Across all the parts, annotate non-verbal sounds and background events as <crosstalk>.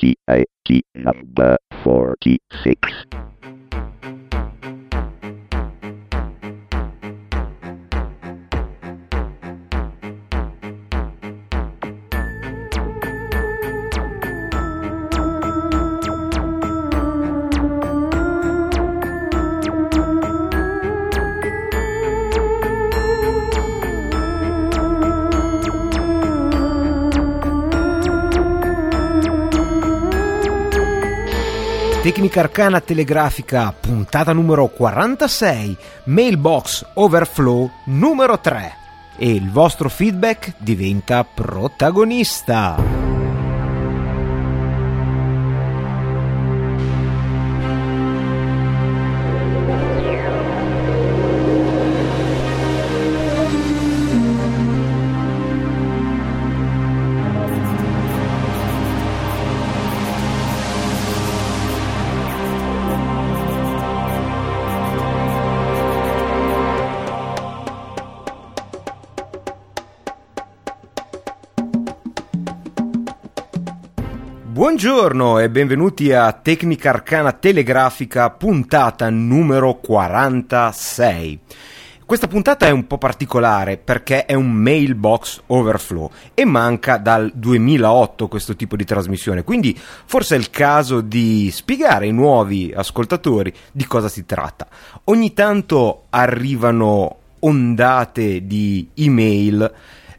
T I T number 46. Tecnica Arcana Telegrafica, puntata numero 46, Mailbox Overflow numero 3. E il vostro feedback diventa protagonista. Buongiorno e benvenuti a Tecnica Arcana Telegrafica puntata numero 46. Questa puntata è un po' particolare perché è un mailbox overflow e manca dal 2008 questo tipo di trasmissione, quindi forse è il caso di spiegare ai nuovi ascoltatori di cosa si tratta. Ogni tanto arrivano ondate di email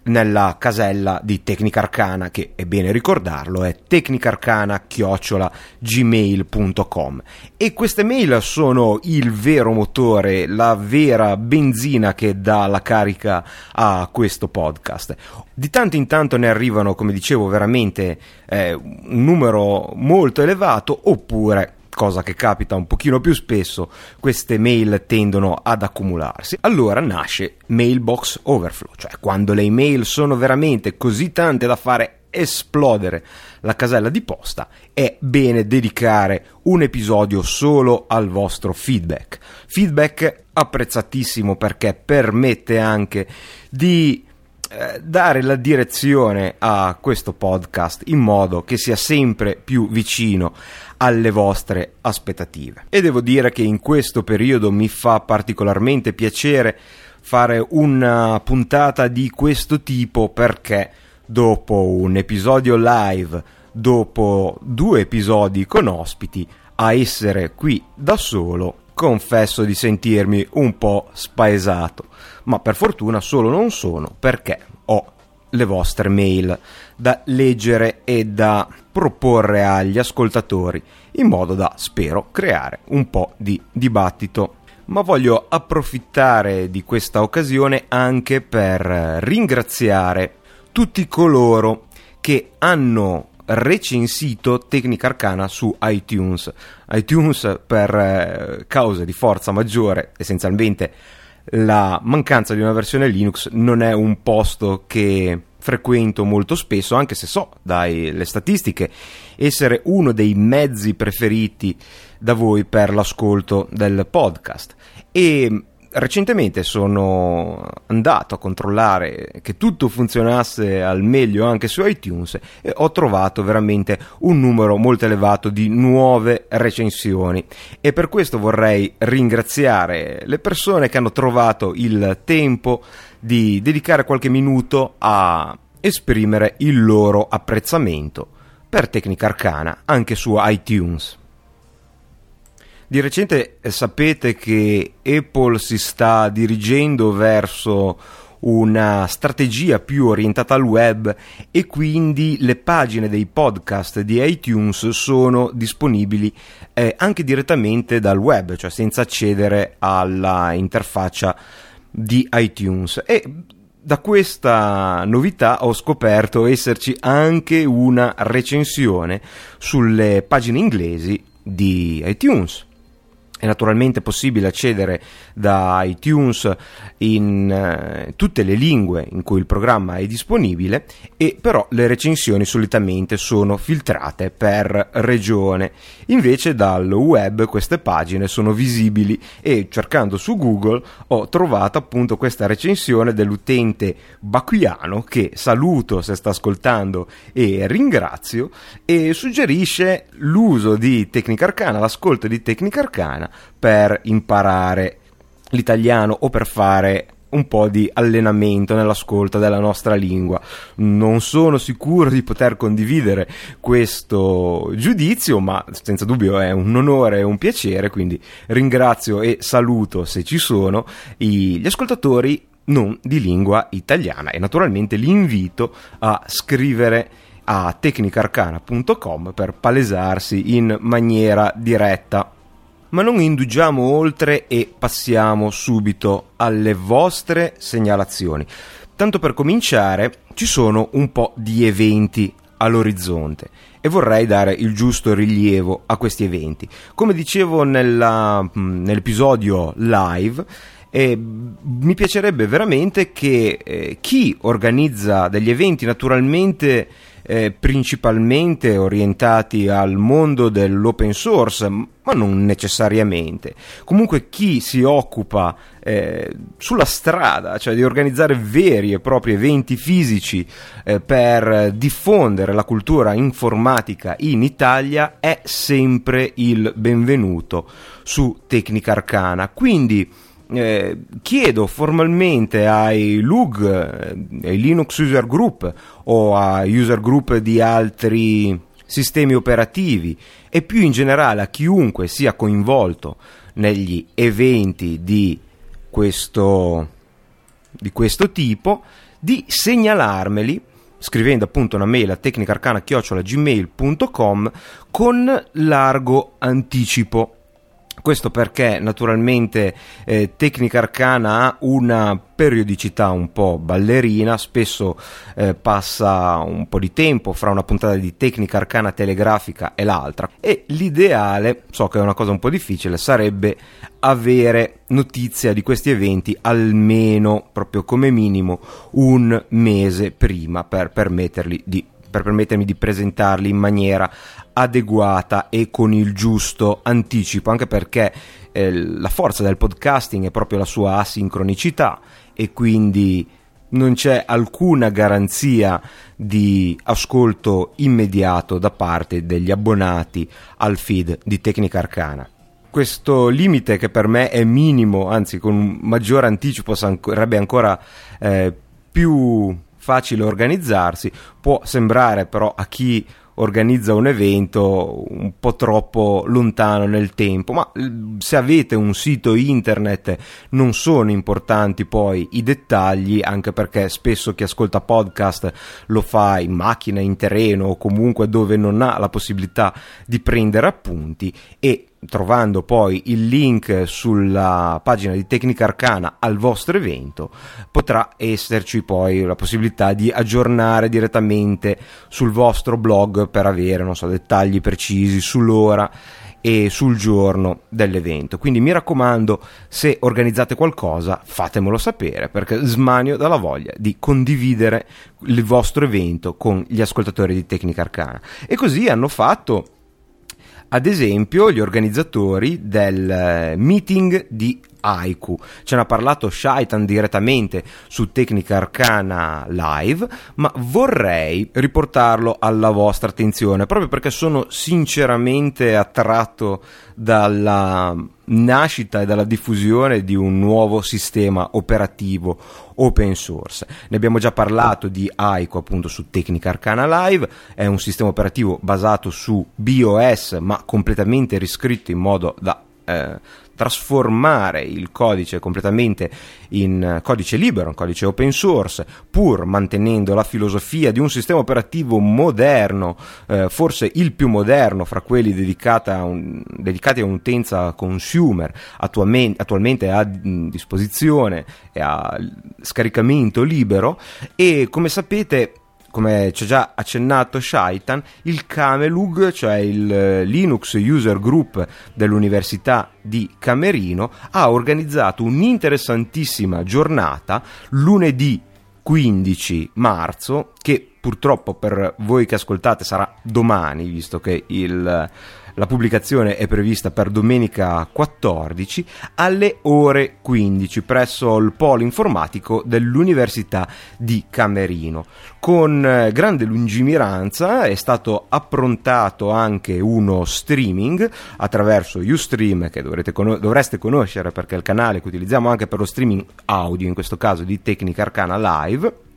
nella casella di Tecnica Arcana, che è bene ricordarlo, è tecnicarcana-gmail.com. E queste mail sono il vero motore, la vera benzina che dà la carica a questo podcast. Di tanto in tanto ne arrivano, come dicevo, veramente eh, un numero molto elevato, oppure cosa che capita un pochino più spesso, queste mail tendono ad accumularsi. Allora nasce Mailbox Overflow, cioè quando le email sono veramente così tante da fare esplodere la casella di posta, è bene dedicare un episodio solo al vostro feedback. Feedback apprezzatissimo perché permette anche di eh, dare la direzione a questo podcast in modo che sia sempre più vicino alle vostre aspettative. E devo dire che in questo periodo mi fa particolarmente piacere fare una puntata di questo tipo perché dopo un episodio live, dopo due episodi con ospiti, a essere qui da solo confesso di sentirmi un po' spaesato, ma per fortuna solo non sono perché ho le vostre mail da leggere e da proporre agli ascoltatori in modo da, spero, creare un po' di dibattito. Ma voglio approfittare di questa occasione anche per ringraziare tutti coloro che hanno recensito Tecnica Arcana su iTunes. iTunes per eh, cause di forza maggiore, essenzialmente la mancanza di una versione Linux non è un posto che frequento molto spesso, anche se so dalle statistiche essere uno dei mezzi preferiti da voi per l'ascolto del podcast. E recentemente sono andato a controllare che tutto funzionasse al meglio anche su iTunes e ho trovato veramente un numero molto elevato di nuove recensioni e per questo vorrei ringraziare le persone che hanno trovato il tempo di dedicare qualche minuto a esprimere il loro apprezzamento per Tecnica Arcana anche su iTunes. Di recente eh, sapete che Apple si sta dirigendo verso una strategia più orientata al web e quindi le pagine dei podcast di iTunes sono disponibili eh, anche direttamente dal web, cioè senza accedere alla interfaccia di iTunes. E da questa novità ho scoperto esserci anche una recensione sulle pagine inglesi di iTunes è naturalmente possibile accedere da iTunes in eh, tutte le lingue in cui il programma è disponibile e però le recensioni solitamente sono filtrate per regione. Invece dal web queste pagine sono visibili e cercando su Google ho trovato appunto questa recensione dell'utente baquiano che saluto se sta ascoltando e ringrazio e suggerisce l'uso di Tecnica Arcana, l'ascolto di Tecnica Arcana per imparare l'italiano o per fare un po' di allenamento nell'ascolto della nostra lingua. Non sono sicuro di poter condividere questo giudizio, ma senza dubbio è un onore e un piacere, quindi ringrazio e saluto se ci sono gli ascoltatori non di lingua italiana e naturalmente li invito a scrivere a tecnicarcana.com per palesarsi in maniera diretta ma non indugiamo oltre e passiamo subito alle vostre segnalazioni. Tanto per cominciare, ci sono un po' di eventi all'orizzonte e vorrei dare il giusto rilievo a questi eventi. Come dicevo nella, nell'episodio live, eh, mi piacerebbe veramente che eh, chi organizza degli eventi naturalmente eh, principalmente orientati al mondo dell'open source, ma non necessariamente. Comunque chi si occupa eh, sulla strada, cioè di organizzare veri e propri eventi fisici eh, per diffondere la cultura informatica in Italia, è sempre il benvenuto su Tecnica Arcana. Quindi eh, chiedo formalmente ai LUG, eh, ai Linux User Group o a user group di altri sistemi operativi e più in generale a chiunque sia coinvolto negli eventi di questo, di questo tipo di segnalarmeli scrivendo appunto una mail a tecnicarcana.gmail.com con largo anticipo questo perché naturalmente eh, Tecnica Arcana ha una periodicità un po' ballerina, spesso eh, passa un po' di tempo fra una puntata di tecnica arcana telegrafica e l'altra. E l'ideale, so che è una cosa un po' difficile, sarebbe avere notizia di questi eventi almeno proprio come minimo un mese prima per permetterli di per permettermi di presentarli in maniera adeguata e con il giusto anticipo, anche perché eh, la forza del podcasting è proprio la sua asincronicità e quindi non c'è alcuna garanzia di ascolto immediato da parte degli abbonati al feed di Tecnica Arcana. Questo limite che per me è minimo, anzi con un maggiore anticipo sarebbe ancora eh, più facile organizzarsi, può sembrare però a chi organizza un evento un po' troppo lontano nel tempo, ma se avete un sito internet non sono importanti poi i dettagli, anche perché spesso chi ascolta podcast lo fa in macchina, in terreno o comunque dove non ha la possibilità di prendere appunti e trovando poi il link sulla pagina di Tecnica Arcana al vostro evento, potrà esserci poi la possibilità di aggiornare direttamente sul vostro blog per avere, so, dettagli precisi sull'ora e sul giorno dell'evento. Quindi mi raccomando, se organizzate qualcosa, fatemelo sapere perché smanio dalla voglia di condividere il vostro evento con gli ascoltatori di Tecnica Arcana. E così hanno fatto ad esempio gli organizzatori del eh, meeting di Aiku. Ce ne ha parlato Shaitan direttamente su Tecnica Arcana Live, ma vorrei riportarlo alla vostra attenzione proprio perché sono sinceramente attratto dalla nascita e dalla diffusione di un nuovo sistema operativo open source. Ne abbiamo già parlato di Aiku appunto su Tecnica Arcana Live, è un sistema operativo basato su BOS ma completamente riscritto in modo da eh, trasformare il codice completamente in codice libero, un codice open source, pur mantenendo la filosofia di un sistema operativo moderno, eh, forse il più moderno fra quelli a un, dedicati a un'utenza consumer, attualmente, a disposizione e a scaricamento libero. E come sapete come ci ha già accennato Shaitan, il Camelug, cioè il eh, Linux User Group dell'Università di Camerino, ha organizzato un'interessantissima giornata lunedì 15 marzo, che purtroppo per voi che ascoltate sarà domani, visto che il la pubblicazione è prevista per domenica 14 alle ore 15 presso il polo informatico dell'Università di Camerino. Con eh, grande lungimiranza è stato approntato anche uno streaming attraverso Ustream che con- dovreste conoscere perché è il canale che utilizziamo anche per lo streaming audio, in questo caso di Tecnica Arcana Live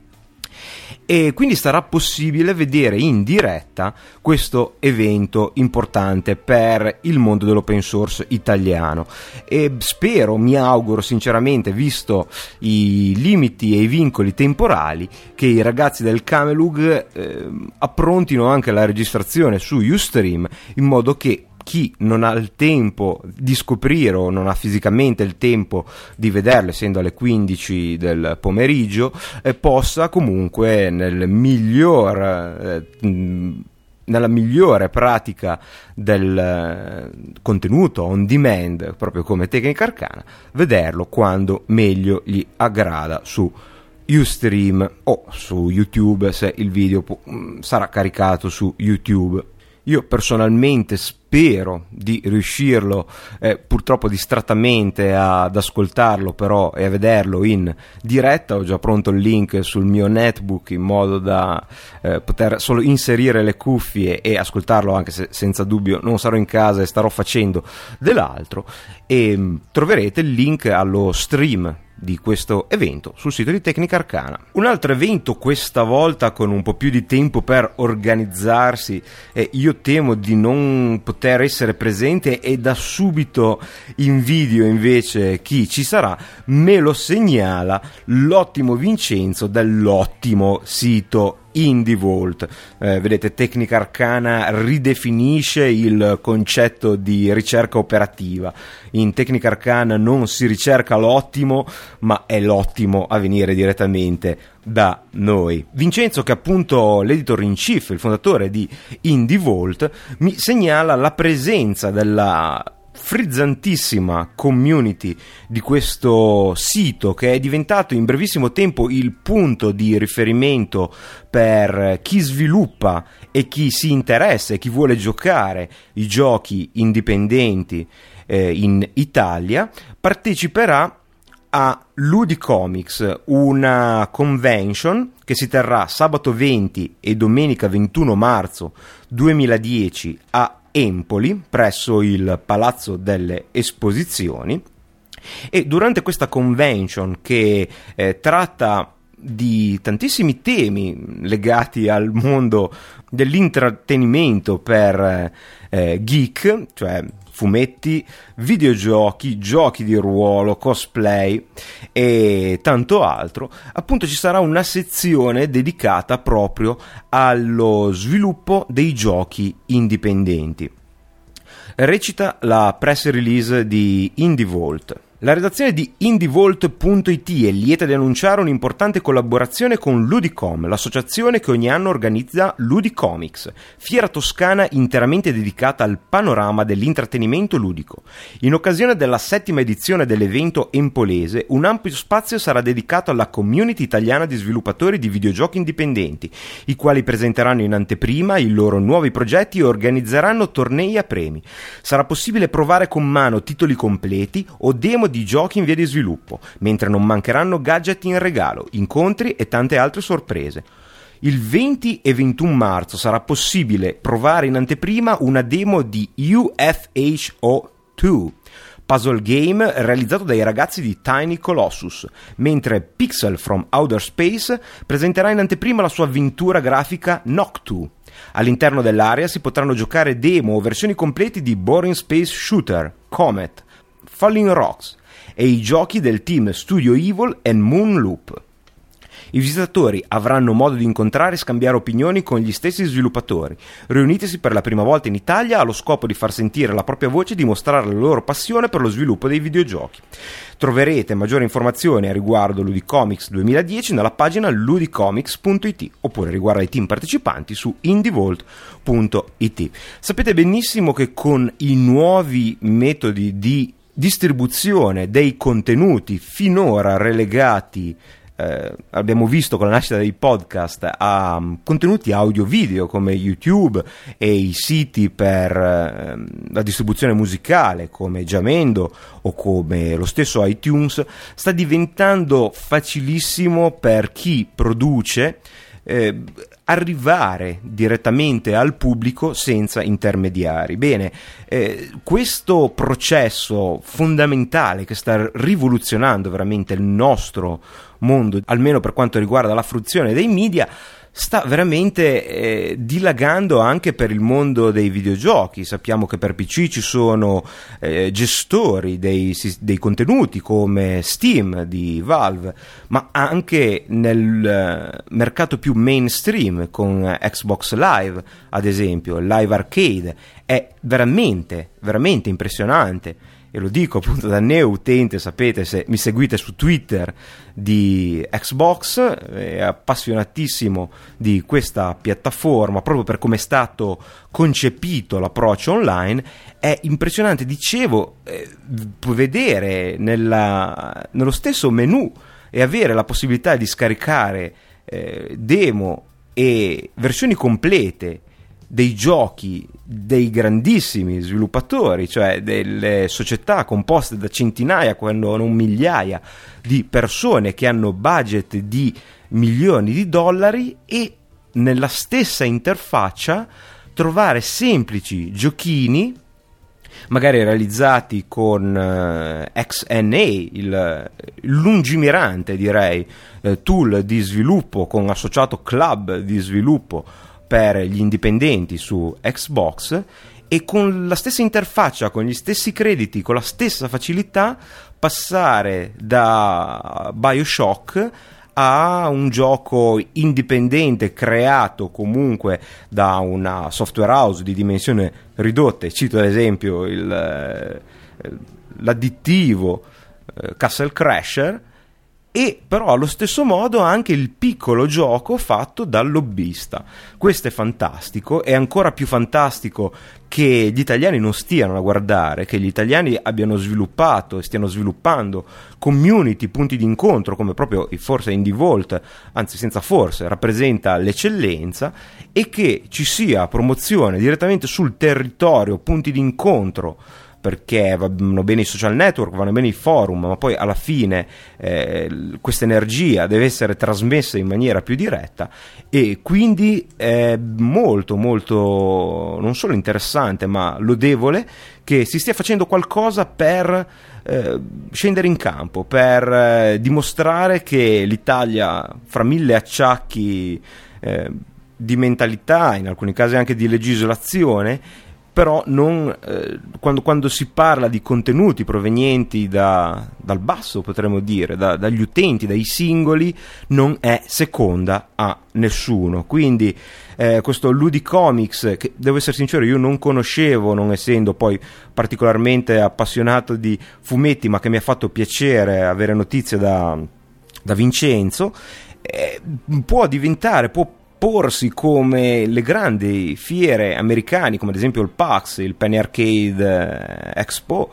e quindi sarà possibile vedere in diretta questo evento importante per il mondo dell'open source italiano. E spero, mi auguro sinceramente, visto i limiti e i vincoli temporali, che i ragazzi del Camelug eh, approntino anche la registrazione su Ustream in modo che chi non ha il tempo di scoprire o non ha fisicamente il tempo di vederlo, essendo alle 15 del pomeriggio, eh, possa comunque nel miglior... Eh, nella migliore pratica del eh, contenuto on demand, proprio come tecnica arcana, vederlo quando meglio gli aggrada su Ustream o su YouTube se il video sarà caricato su YouTube. Io personalmente spero di riuscirlo, eh, purtroppo distrattamente, ad ascoltarlo però e a vederlo in diretta. Ho già pronto il link sul mio netbook in modo da eh, poter solo inserire le cuffie e ascoltarlo, anche se senza dubbio non sarò in casa e starò facendo dell'altro. E mh, mm, troverete il link allo stream di questo evento sul sito di Tecnica Arcana. Un altro evento, questa volta con un po' più di tempo per organizzarsi, e io temo di non poter essere presente e da subito invidio invece chi ci sarà, me lo segnala l'ottimo Vincenzo dell'ottimo sito Indie Vault. Eh, vedete, Tecnica Arcana ridefinisce il concetto di ricerca operativa. In Tecnica Arcana non si ricerca l'ottimo, ma è l'ottimo a venire direttamente da noi. Vincenzo, che è appunto l'editor in chief, il fondatore di Indie Vault, mi segnala la presenza della frizzantissima community di questo sito che è diventato in brevissimo tempo il punto di riferimento per chi sviluppa e chi si interessa e chi vuole giocare i giochi indipendenti eh, in Italia, parteciperà a Ludicomics, una convention che si terrà sabato 20 e domenica 21 marzo 2010 a Empoli, presso il Palazzo delle Esposizioni. E durante questa convention che eh, tratta di tantissimi temi legati al mondo dell'intrattenimento per eh, geek, cioè fumetti, videogiochi, giochi di ruolo, cosplay e tanto altro, appunto ci sarà una sezione dedicata proprio allo sviluppo dei giochi indipendenti. Recita la press release di Indie Vault. La redazione di indievolt.it è lieta di annunciare un'importante collaborazione con Ludicom, l'associazione che ogni anno organizza Ludicomics, fiera toscana interamente dedicata al panorama dell'intrattenimento ludico. In occasione della settima edizione dell'evento empolese, un ampio spazio sarà dedicato alla community italiana di sviluppatori di videogiochi indipendenti, i quali presenteranno in anteprima i loro nuovi progetti e organizzeranno tornei a premi. Sarà possibile provare con mano titoli completi o demo di giochi in via di sviluppo, mentre non mancheranno gadget in regalo, incontri e tante altre sorprese. Il 20 e 21 marzo sarà possibile provare in anteprima una demo di UFHO2, puzzle game realizzato dai ragazzi di Tiny Colossus, mentre Pixel from Outer Space presenterà in anteprima la sua avventura grafica Noctu. All'interno dell'area si potranno giocare demo o versioni completi di Boring Space Shooter, Comet, Falling Rocks, e i giochi del team Studio Evil e Moonloop. I visitatori avranno modo di incontrare e scambiare opinioni con gli stessi sviluppatori, riunitisi per la prima volta in Italia allo scopo di far sentire la propria voce e dimostrare la loro passione per lo sviluppo dei videogiochi. Troverete maggiori informazioni a riguardo Ludicomics 2010 nella pagina ludicomics.it oppure riguardo ai team partecipanti su indievolt.it. Sapete benissimo che con i nuovi metodi di distribuzione dei contenuti finora relegati eh, abbiamo visto con la nascita dei podcast a um, contenuti audio-video come YouTube e i siti per eh, la distribuzione musicale come Jamendo o come lo stesso iTunes, sta diventando facilissimo per chi produce eh, arrivare direttamente al pubblico senza intermediari. Bene, eh, questo processo fondamentale che sta rivoluzionando veramente il nostro mondo, almeno per quanto riguarda la fruizione dei media, sta veramente eh, dilagando anche per il mondo dei videogiochi. Sappiamo che per PC ci sono eh, gestori dei, dei, contenuti come Steam di Valve, ma anche nel eh, mercato più mainstream con Xbox Live, ad esempio, Live Arcade. È veramente, veramente impressionante e lo dico appunto da neo utente, sapete se mi seguite su Twitter di Xbox, è appassionatissimo di questa piattaforma proprio per come è stato concepito l'approccio online, è impressionante, dicevo, eh, vedere nella, nello stesso menu e avere la possibilità di scaricare eh, demo e versioni complete dei giochi dei grandissimi sviluppatori, cioè delle società composte da centinaia, quando non migliaia di persone che hanno budget di milioni di dollari e nella stessa interfaccia trovare semplici giochini magari realizzati con eh, XNA, il, lungimirante direi eh, tool di sviluppo con associato club di sviluppo per gli indipendenti su Xbox e con la stessa interfaccia, con gli stessi crediti, con la stessa facilità passare da Bioshock a un gioco indipendente creato comunque da una software house di dimensione ridotta, cito ad esempio il, eh, l'additivo eh, Castle Crasher e però allo stesso modo anche il piccolo gioco fatto dal lobbista. Questo è fantastico, è ancora più fantastico che gli italiani non stiano a guardare, che gli italiani abbiano sviluppato e stiano sviluppando community, punti di incontro, come proprio forse Indie Vault, anzi senza forse, rappresenta l'eccellenza e che ci sia promozione direttamente sul territorio, punti di incontro perché vanno bene i social network, vanno bene i forum, ma poi alla fine eh, questa energia deve essere trasmessa in maniera più diretta e quindi è molto molto non solo interessante ma lodevole che si stia facendo qualcosa per eh, scendere in campo, per eh, dimostrare che l'Italia fra mille acciacchi eh, di mentalità, in alcuni casi anche di legislazione, però non, eh, quando, quando, si parla di contenuti provenienti da, dal basso, potremmo dire, da, dagli utenti, dai singoli, non è seconda a nessuno. Quindi eh, questo Ludicomics, che devo essere sincero, io non conoscevo, non essendo poi particolarmente appassionato di fumetti, ma che mi ha fatto piacere avere notizie da, da Vincenzo, eh, può diventare, può porsi come le grandi fiere americane, come ad esempio il PAX, il Penny Arcade eh, Expo,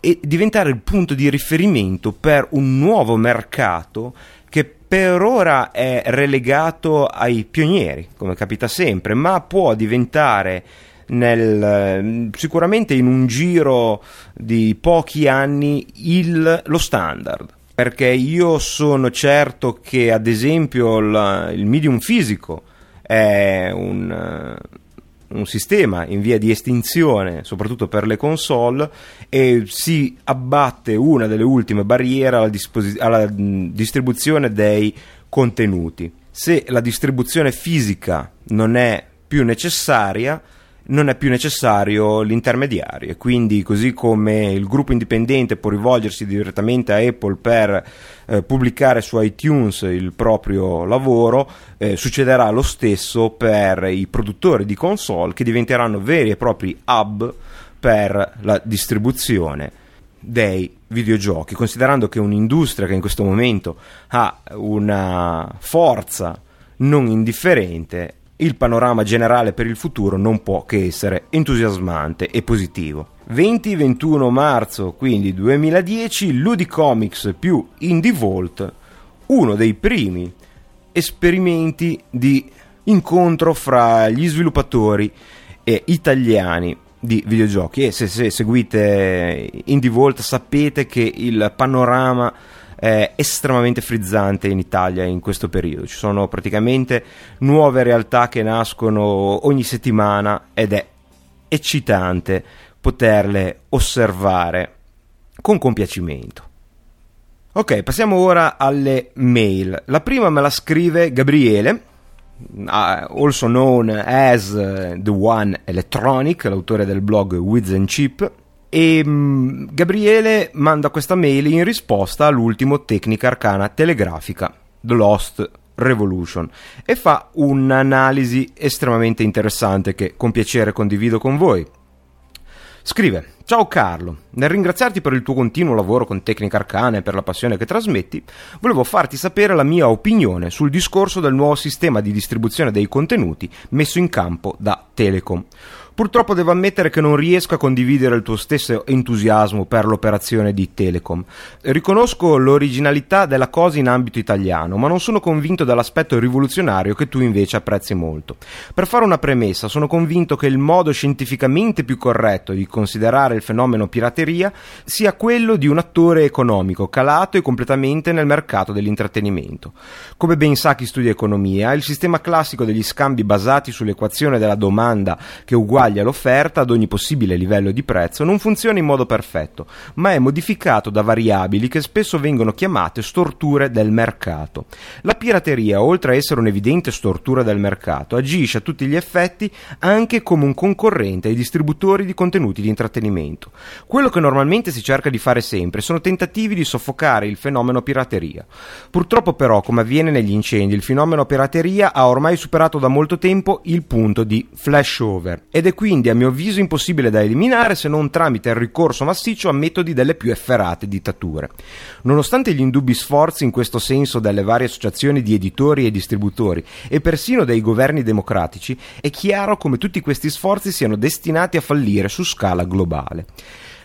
e diventare il punto di riferimento per un nuovo mercato che per ora è relegato ai pionieri, come capita sempre, ma può diventare nel, sicuramente in un giro di pochi anni il, lo standard perché io sono certo che ad esempio la, il medium fisico è un, uh, un, sistema in via di estinzione, soprattutto per le console, e si abbatte una delle ultime barriere alla, disposi- alla distribuzione dei contenuti. Se la distribuzione fisica non è più necessaria, non è più necessario l'intermediario. Quindi così come il gruppo indipendente può rivolgersi direttamente a Apple per eh, pubblicare su iTunes il proprio lavoro, eh, succederà lo stesso per i produttori di console che diventeranno veri e propri hub per la distribuzione dei videogiochi, considerando che un'industria che in questo momento ha una forza non indifferente il panorama generale per il futuro non può che essere entusiasmante e positivo. 20-21 marzo, quindi 2010, Ludicomics più Indie Vault, uno dei primi esperimenti di incontro fra gli sviluppatori italiani di videogiochi e se, se seguite Indie Vault sapete che il panorama è estremamente frizzante in Italia in questo periodo. Ci sono praticamente nuove realtà che nascono ogni settimana ed è eccitante poterle osservare con compiacimento. Ok, passiamo ora alle mail. La prima me la scrive Gabriele, also known as The One Electronic, l'autore del blog Wiz and Chip, e um, Gabriele manda questa mail in risposta all'ultimo tecnica arcana telegrafica, The Lost Revolution, e fa un'analisi estremamente interessante che con piacere condivido con voi. Scrive: Ciao Carlo, nel ringraziarti per il tuo continuo lavoro con Tecnica Arcana e per la passione che trasmetti, volevo farti sapere la mia opinione sul discorso del nuovo sistema di distribuzione dei contenuti messo in campo da Telecom. Purtroppo devo ammettere che non riesco a condividere il tuo stesso entusiasmo per l'operazione di Telecom. Riconosco l'originalità della cosa in ambito italiano, ma non sono convinto dell'aspetto rivoluzionario che tu invece apprezzi molto. Per fare una premessa, sono convinto che il modo scientificamente più corretto di considerare il fenomeno pirateria sia quello di un attore economico calato e completamente nel mercato dell'intrattenimento. Come ben sa chi studia economia, il sistema classico degli scambi basati sull'equazione della domanda che uguale uguaglia l'offerta ad ogni possibile livello di prezzo non funziona in modo perfetto, ma è modificato da variabili che spesso vengono chiamate storture del mercato. La pirateria, oltre a essere un'evidente stortura del mercato, agisce a tutti gli effetti anche come un concorrente ai distributori di contenuti di intrattenimento. Quello che normalmente si cerca di fare sempre sono tentativi di soffocare il fenomeno pirateria. Purtroppo però, come avviene negli incendi, il fenomeno pirateria ha ormai superato da molto tempo il punto di flashover ed è quindi a mio avviso impossibile da eliminare se non tramite il ricorso massiccio a metodi delle più efferate dittature. Nonostante gli indubbi sforzi in questo senso delle varie associazioni di editori e distributori e persino dei governi democratici, è chiaro come tutti questi sforzi siano destinati a fallire su scala globale.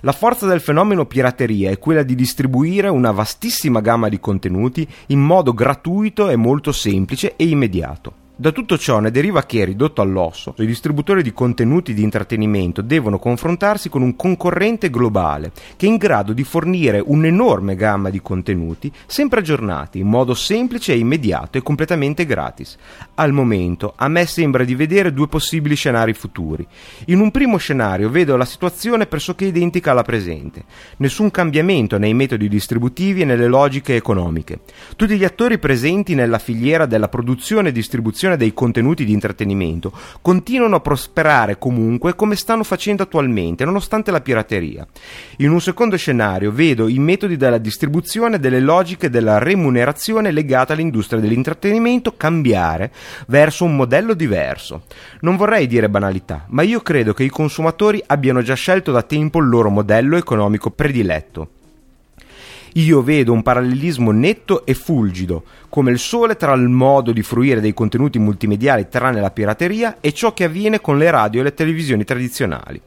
La forza del fenomeno pirateria è quella di distribuire una vastissima gamma di contenuti in modo gratuito e molto semplice e immediato. Da tutto ciò ne deriva che, ridotto all'osso, i distributori di contenuti di intrattenimento devono confrontarsi con un concorrente globale che è in grado di fornire un'enorme gamma di contenuti sempre aggiornati in modo semplice e immediato e completamente gratis. Al momento a me sembra di vedere due possibili scenari futuri. In un primo scenario vedo la situazione pressoché identica alla presente. Nessun cambiamento nei metodi distributivi e nelle logiche economiche. Tutti gli attori presenti nella filiera della produzione e distribuzione produzione dei contenuti di intrattenimento continuano a prosperare comunque come stanno facendo attualmente, nonostante la pirateria. In un secondo scenario vedo i metodi della distribuzione delle logiche della remunerazione legate all'industria dell'intrattenimento cambiare verso un modello diverso. Non vorrei dire banalità, ma io credo che i consumatori abbiano già scelto da tempo il loro modello economico prediletto. Io vedo un parallelismo netto e fulgido, come il sole tra il modo di fruire dei contenuti multimediali tranne la pirateria e ciò che avviene con le radio e le televisioni tradizionali.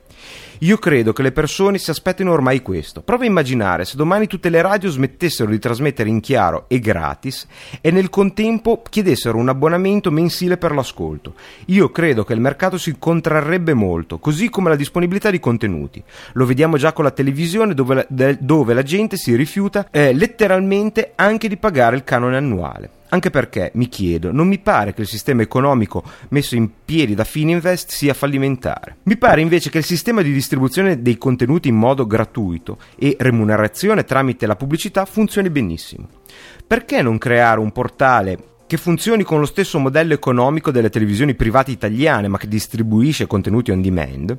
Io credo che le persone si aspettino ormai questo. Prova a immaginare se domani tutte le radio smettessero di trasmettere in chiaro e gratis e nel contempo chiedessero un abbonamento mensile per l'ascolto. Io credo che il mercato si contrarrebbe molto, così come la disponibilità di contenuti. Lo vediamo già con la televisione dove la, dove la gente si rifiuta eh, letteralmente anche di pagare il canone annuale. Anche perché, mi chiedo, non mi pare che il sistema economico messo in piedi da Fininvest sia fallimentare. Mi pare invece che il sistema di distribuzione dei contenuti in modo gratuito e remunerazione tramite la pubblicità funzioni benissimo. Perché non creare un portale che funzioni con lo stesso modello economico delle televisioni private italiane, ma che distribuisce contenuti on demand,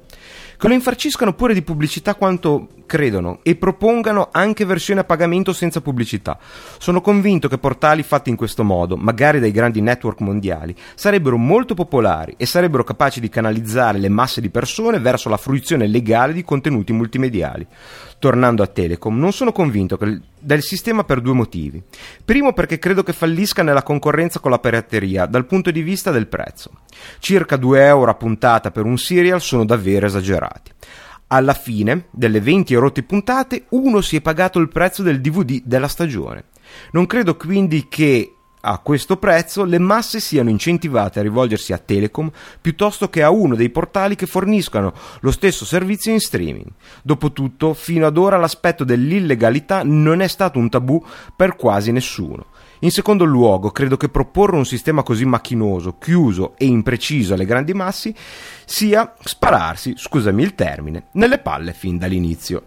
che lo infarciscano pure di pubblicità quanto credono e propongano anche versioni a pagamento senza pubblicità. Sono convinto che portali fatti in questo modo, magari dai grandi network mondiali, sarebbero molto popolari e sarebbero capaci di canalizzare le masse di persone verso la fruizione legale di contenuti multimediali. Tornando a Telecom, non sono convinto del sistema per due motivi. Primo perché credo che fallisca nella concorrenza con la pirateria dal punto di vista del prezzo. Circa 2 euro a puntata per un serial sono davvero esagerati. Alla fine delle 20 erotte puntate, uno si è pagato il prezzo del DVD della stagione. Non credo quindi che a questo prezzo le masse siano incentivate a rivolgersi a Telecom piuttosto che a uno dei portali che forniscono lo stesso servizio in streaming. Dopotutto, fino ad ora l'aspetto dell'illegalità non è stato un tabù per quasi nessuno. In secondo luogo, credo che proporre un sistema così macchinoso, chiuso e impreciso alle grandi massi sia spararsi, scusami il termine, nelle palle fin dall'inizio.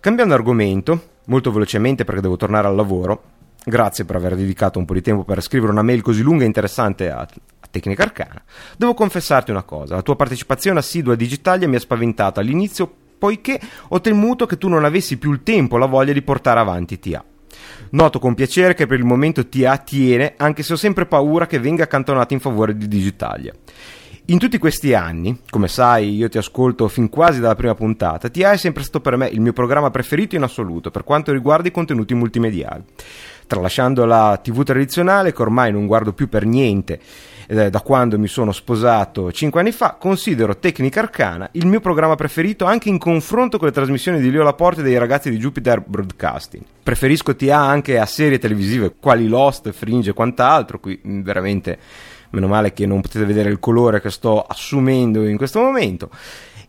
Cambiando argomento, molto velocemente perché devo tornare al lavoro, grazie per aver dedicato un po' di tempo per scrivere una mail così lunga e interessante a, a Tecnica Arcana, devo confessarti una cosa, la tua partecipazione assidua a Digitalia mi ha spaventato all'inizio poiché ho temuto che tu non avessi più il tempo o la voglia di portare avanti TA. Noto con piacere che per il momento TA tiene, anche se ho sempre paura che venga accantonato in favore di Digitalia. In tutti questi anni, come sai, io ti ascolto fin quasi dalla prima puntata, TA è sempre stato per me il mio programma preferito in assoluto per quanto riguarda i contenuti multimediali. Tralasciando la TV tradizionale, che ormai non guardo più per niente eh, da quando mi sono sposato 5 anni fa, considero Tecnica Arcana il mio programma preferito anche in confronto con le trasmissioni di Leo Laporte e dei ragazzi di Jupiter Broadcasting. Preferisco TA anche a serie televisive quali Lost, Fringe e quant'altro, qui mm, veramente meno male che non potete vedere il colore che sto assumendo in questo momento.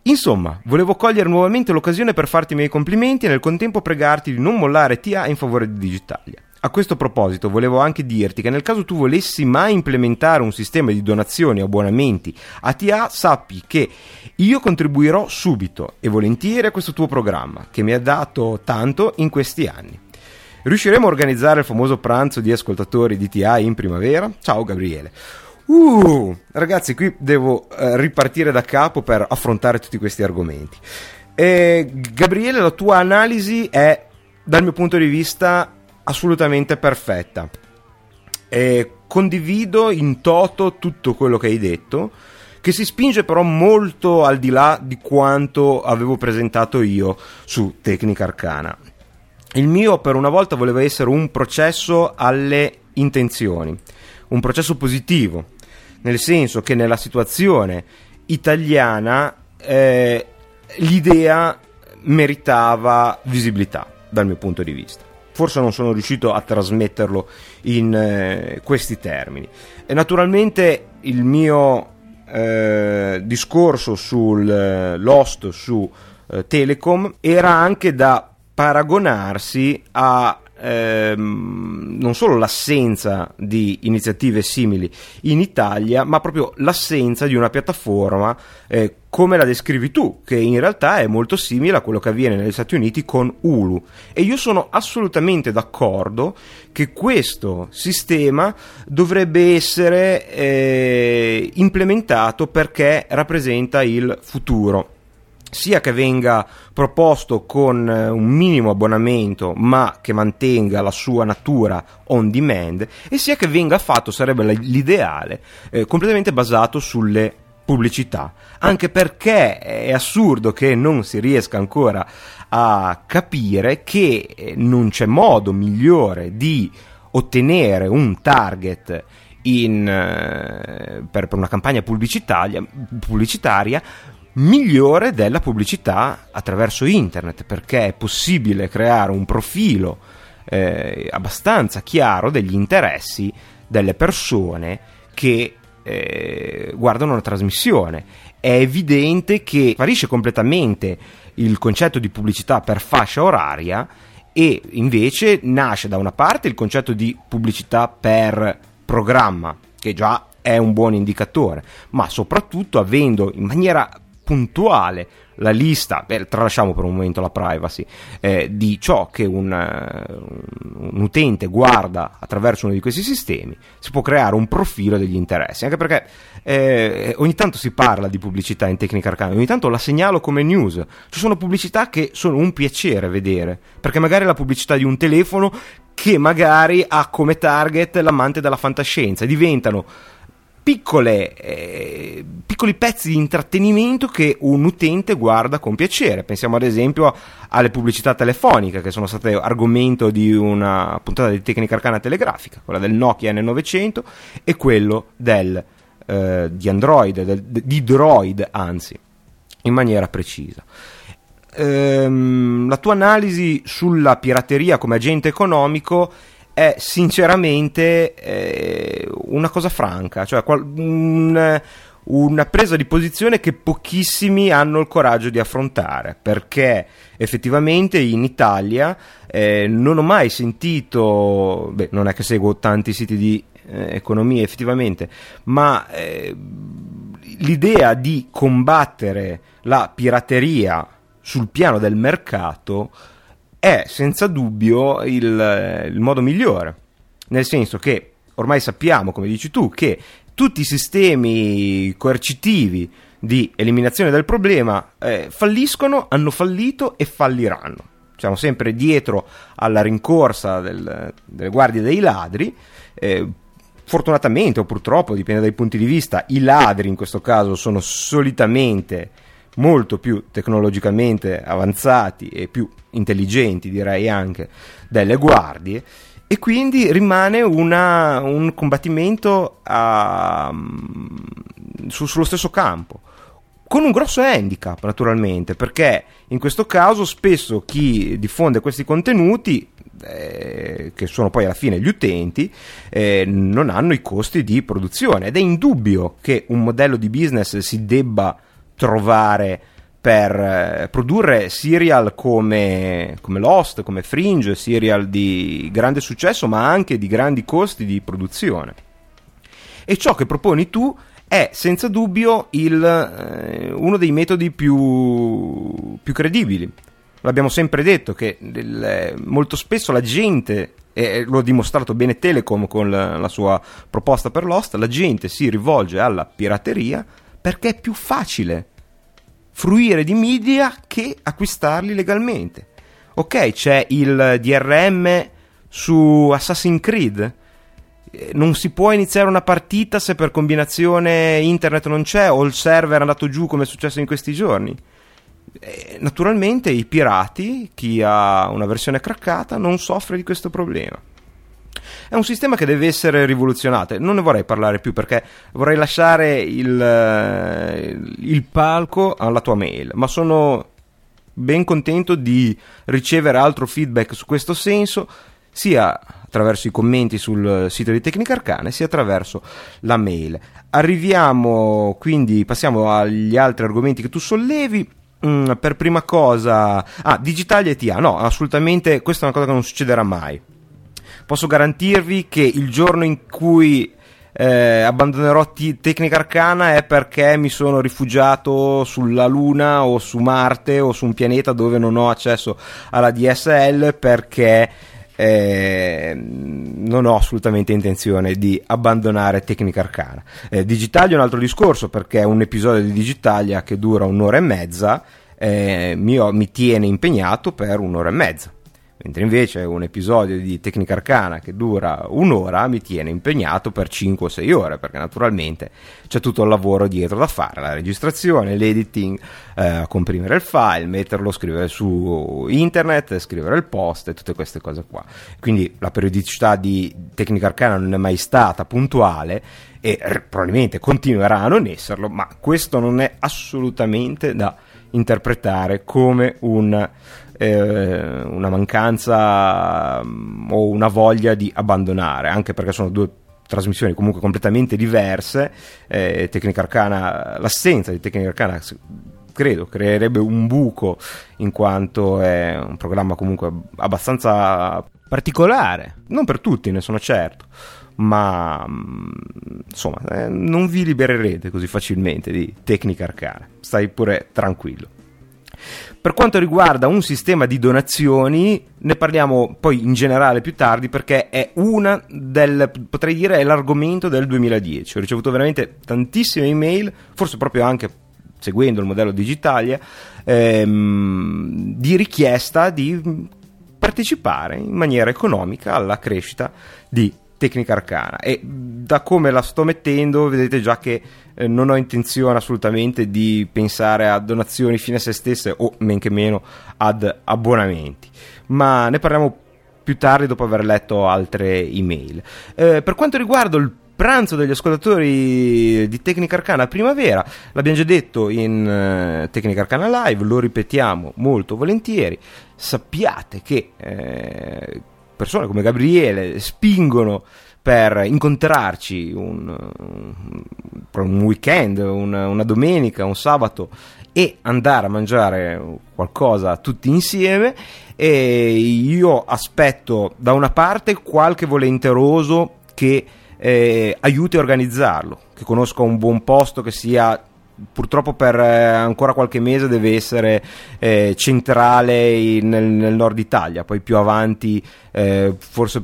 Insomma, volevo cogliere nuovamente l'occasione per farti i miei complimenti e nel contempo pregarti di non mollare TA in favore di Digitalia. A questo proposito volevo anche dirti che nel caso tu volessi mai implementare un sistema di donazioni o abbonamenti a TA, sappi che io contribuirò subito e volentieri a questo tuo programma che mi ha dato tanto in questi anni. Riusciremo a organizzare il famoso pranzo di ascoltatori di TA in primavera? Ciao Gabriele. Uh, ragazzi, qui devo eh, ripartire da capo per affrontare tutti questi argomenti. E, Gabriele, la tua analisi è, dal mio punto di vista, assolutamente perfetta. E condivido in toto tutto quello che hai detto, che si spinge però molto al di là di quanto avevo presentato io su Tecnica Arcana. Il mio per una volta voleva essere un processo alle intenzioni, un processo positivo, nel senso che nella situazione italiana eh, l'idea meritava visibilità dal mio punto di vista forse non sono riuscito a trasmetterlo in eh, questi termini. E naturalmente il mio eh, discorso sul eh, su eh, Telecom era anche da paragonarsi a ehm, non solo l'assenza di iniziative simili in Italia, ma proprio l'assenza di una piattaforma eh, come la descrivi tu, che in realtà è molto simile a quello che avviene negli Stati Uniti con Hulu. E io sono assolutamente d'accordo che questo sistema dovrebbe essere eh, implementato perché rappresenta il futuro sia che venga proposto con eh, un minimo abbonamento ma che mantenga la sua natura on demand e sia che venga fatto, sarebbe l'ideale, eh, completamente basato sulle pubblicità, anche perché è assurdo che non si riesca ancora a capire che eh, non c'è modo migliore di ottenere un target in, eh, per, per, una campagna pubblicitaria, pubblicitaria migliore della pubblicità attraverso internet, perché è possibile creare un profilo eh, abbastanza chiaro degli interessi delle persone che eh, guardano la trasmissione. È evidente che sparisce completamente il concetto di pubblicità per fascia oraria e invece nasce da una parte il concetto di pubblicità per programma, che già è un buon indicatore, ma soprattutto avendo in maniera puntuale la lista, beh, tralasciamo per un momento la privacy, eh, di ciò che un, uh, un, utente guarda attraverso uno di questi sistemi, si può creare un profilo degli interessi, anche perché eh, ogni tanto si parla di pubblicità in tecnica arcana, ogni tanto la segnalo come news, ci sono pubblicità che sono un piacere vedere, perché magari la pubblicità di un telefono che magari ha come target l'amante della fantascienza, diventano piccole, eh, piccoli pezzi di intrattenimento che un utente guarda con piacere. Pensiamo ad esempio alle pubblicità telefoniche che sono state argomento di una puntata di tecnica arcana telegrafica, quella del Nokia N900 e quello del, eh, di Android, del, di Droid anzi, in maniera precisa. Ehm, la tua analisi sulla pirateria come agente economico è sinceramente eh, una cosa franca, cioè un, una presa di posizione che pochissimi hanno il coraggio di affrontare, perché effettivamente in Italia eh, non ho mai sentito, beh, non è che seguo tanti siti di eh, economia effettivamente, ma eh, l'idea di combattere la pirateria sul piano del mercato è senza dubbio il, il modo migliore, nel senso che ormai sappiamo, come dici tu, che tutti i sistemi coercitivi di eliminazione del problema eh, falliscono, hanno fallito e falliranno. Siamo sempre dietro alla rincorsa del, delle guardie dei ladri. Eh, fortunatamente o purtroppo, dipende dai punti di vista, i ladri in questo caso sono solitamente molto più tecnologicamente avanzati e più intelligenti, direi anche, delle guardie. E quindi rimane una, un combattimento a, su, sullo stesso campo con un grosso handicap naturalmente perché in questo caso spesso chi diffonde questi contenuti eh, che sono poi alla fine gli utenti eh, non hanno i costi di produzione ed è indubbio che un modello di business si debba trovare per eh, produrre serial come, come, Lost, come Fringe, serial di grande successo ma anche di grandi costi di produzione. E ciò che proponi tu è senza dubbio il, eh, uno dei metodi più, più, credibili. L'abbiamo sempre detto che il, molto spesso la gente, e lo ha dimostrato bene Telecom con la, la sua proposta per Lost, la gente si rivolge alla pirateria perché è più facile fruire di media che acquistarli legalmente. Ok, c'è il DRM su Assassin's Creed. Eh, non si può iniziare una partita se per combinazione internet non c'è o il server è andato giù come è successo in questi giorni. Eh, naturalmente i pirati, chi ha una versione craccata, non soffre di questo problema. È un sistema che deve essere rivoluzionato. Non ne vorrei parlare più perché vorrei lasciare il, eh, il palco alla tua mail, ma sono ben contento di ricevere altro feedback su questo senso, sia attraverso i commenti sul sito di Tecnica Arcane, sia attraverso la mail. Arriviamo quindi, passiamo agli altri argomenti che tu sollevi. Mm, per prima cosa, ah, digitali e TA, no, assolutamente, questa è una cosa che non succederà mai posso garantirvi che il giorno in cui eh, abbandonerò t- Tecnica Arcana è perché mi sono rifugiato sulla Luna o su Marte o su un pianeta dove non ho accesso alla DSL perché eh, non ho assolutamente intenzione di abbandonare Tecnica Arcana. Eh, Digitalia è un altro discorso perché un episodio di Digitalia che dura un'ora e mezza eh, mi, ho, mi tiene impegnato per un'ora e mezza mentre invece un episodio di Tecnica Arcana che dura un'ora mi tiene impegnato per 5 o 6 ore, perché naturalmente c'è tutto il lavoro dietro da fare, la registrazione, l'editing, eh, comprimere il file, metterlo, scrivere su internet, scrivere il post e tutte queste cose qua. Quindi la periodicità di Tecnica Arcana non è mai stata puntuale e probabilmente continuerà a non esserlo, ma questo non è assolutamente da interpretare come un eh, una mancanza um, o una voglia di abbandonare, anche perché sono due trasmissioni comunque completamente diverse. Eh, Tecnica Arcana, l'assenza di Tecnica Arcana credo creerebbe un buco in quanto è un programma comunque abbastanza particolare, non per tutti, ne sono certo ma mm, insomma eh, non vi libererete così facilmente di tecnica arcana, stai pure tranquillo. Per quanto riguarda un sistema di donazioni, ne parliamo poi in generale più tardi perché è una del, potrei dire, è l'argomento del 2010. Ho ricevuto veramente tantissime email, forse proprio anche seguendo il modello Digitalia, ehm, di richiesta di partecipare in maniera economica alla crescita di tecnica arcana. E da come la sto mettendo vedete già che eh, non ho intenzione assolutamente di pensare a donazioni fine a se stesse o men che meno ad abbonamenti. Ma ne parliamo più tardi dopo aver letto altre email. Eh, per quanto riguarda il pranzo degli ascoltatori di Tecnica Arcana Primavera, l'abbiamo già detto in uh, Tecnica Arcana Live, lo ripetiamo molto volentieri. Sappiate che eh, persone come Gabriele spingono per incontrarci un, un weekend, una, una domenica, un sabato e andare a mangiare qualcosa tutti insieme. E io aspetto da una parte qualche volenteroso che eh, aiuti a organizzarlo, che conosca un buon posto che sia purtroppo per eh, ancora qualche mese deve essere eh, centrale in, nel, nel, nord Italia, poi più avanti eh, forse